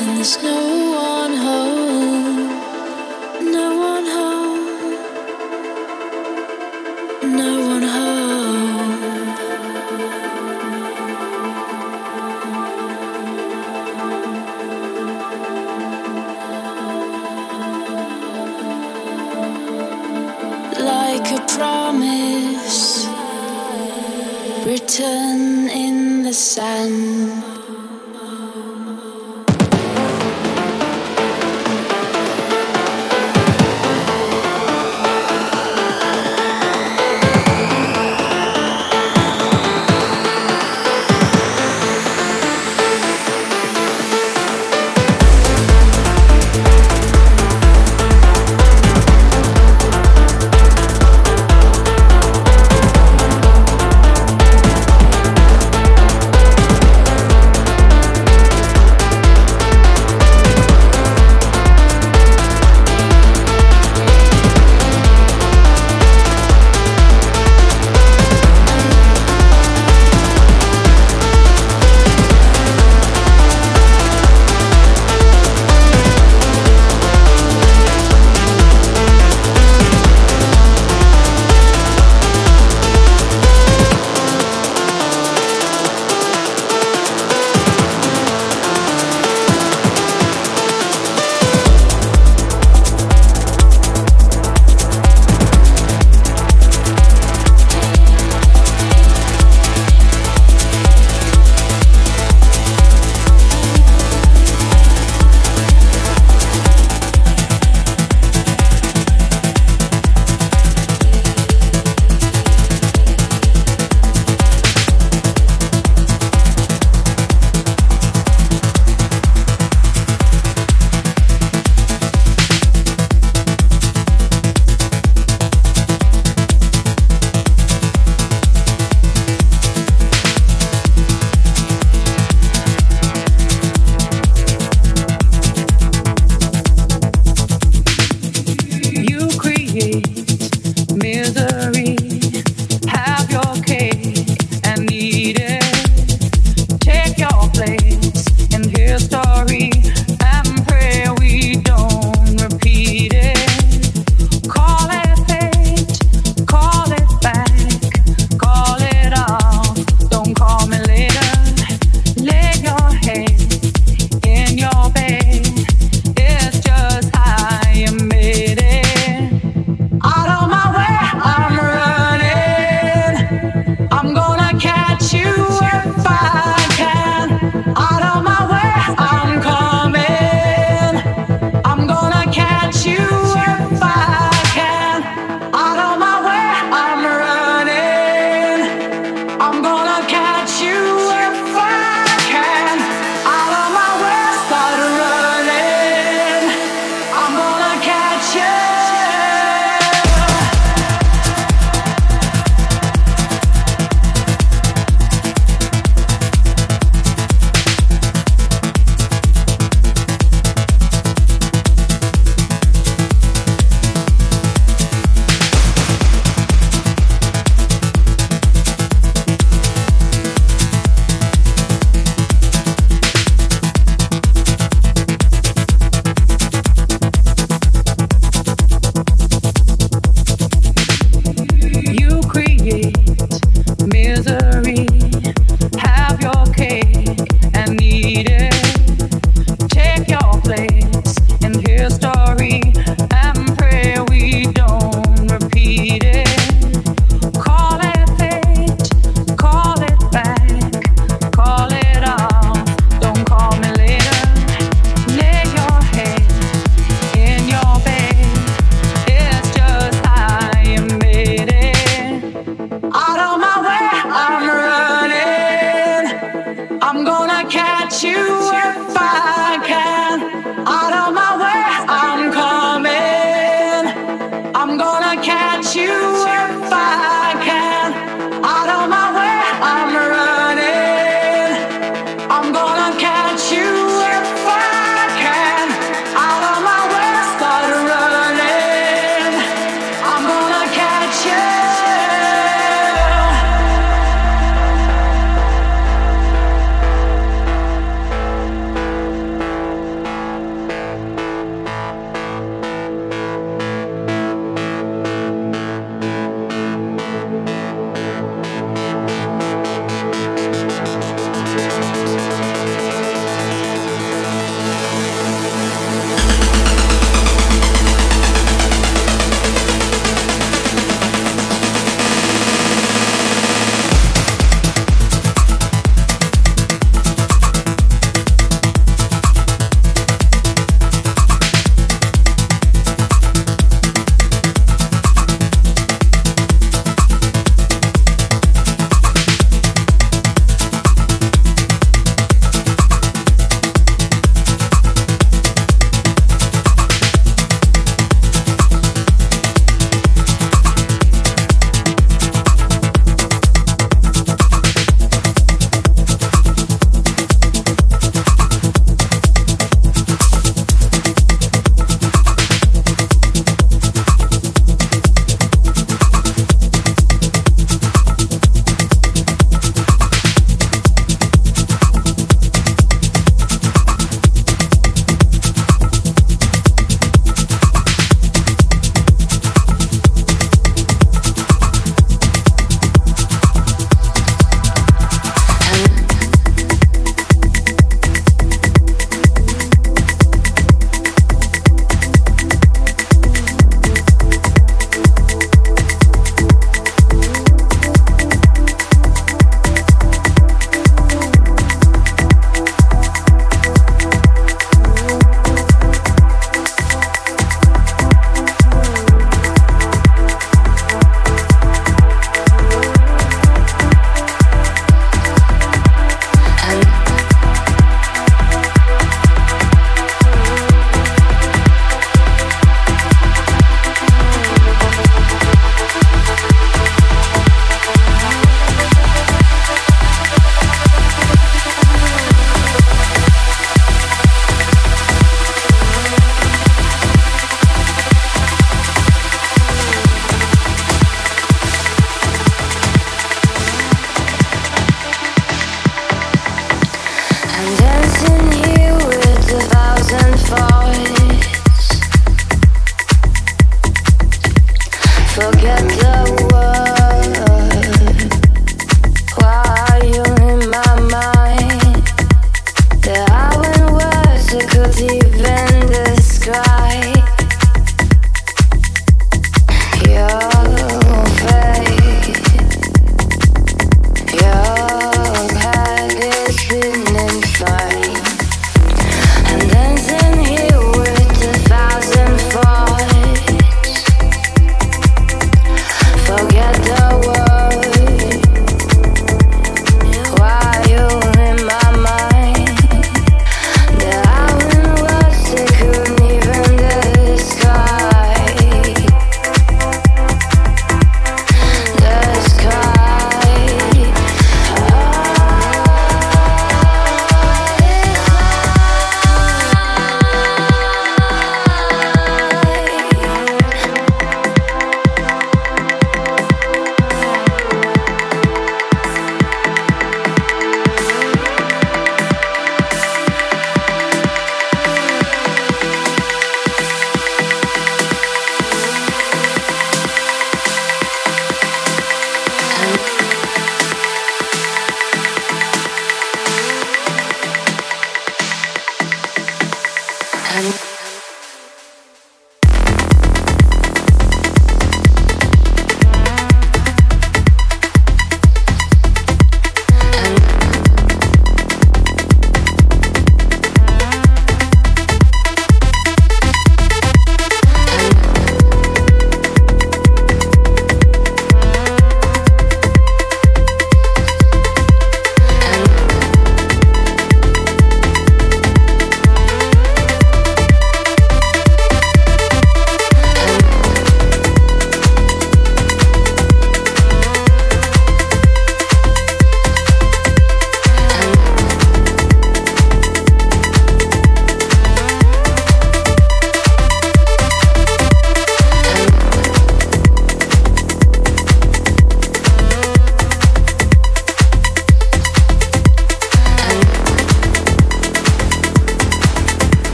and there's no one home.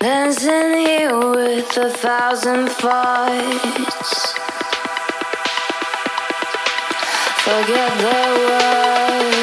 Dancing here with a thousand fights. Forget the words.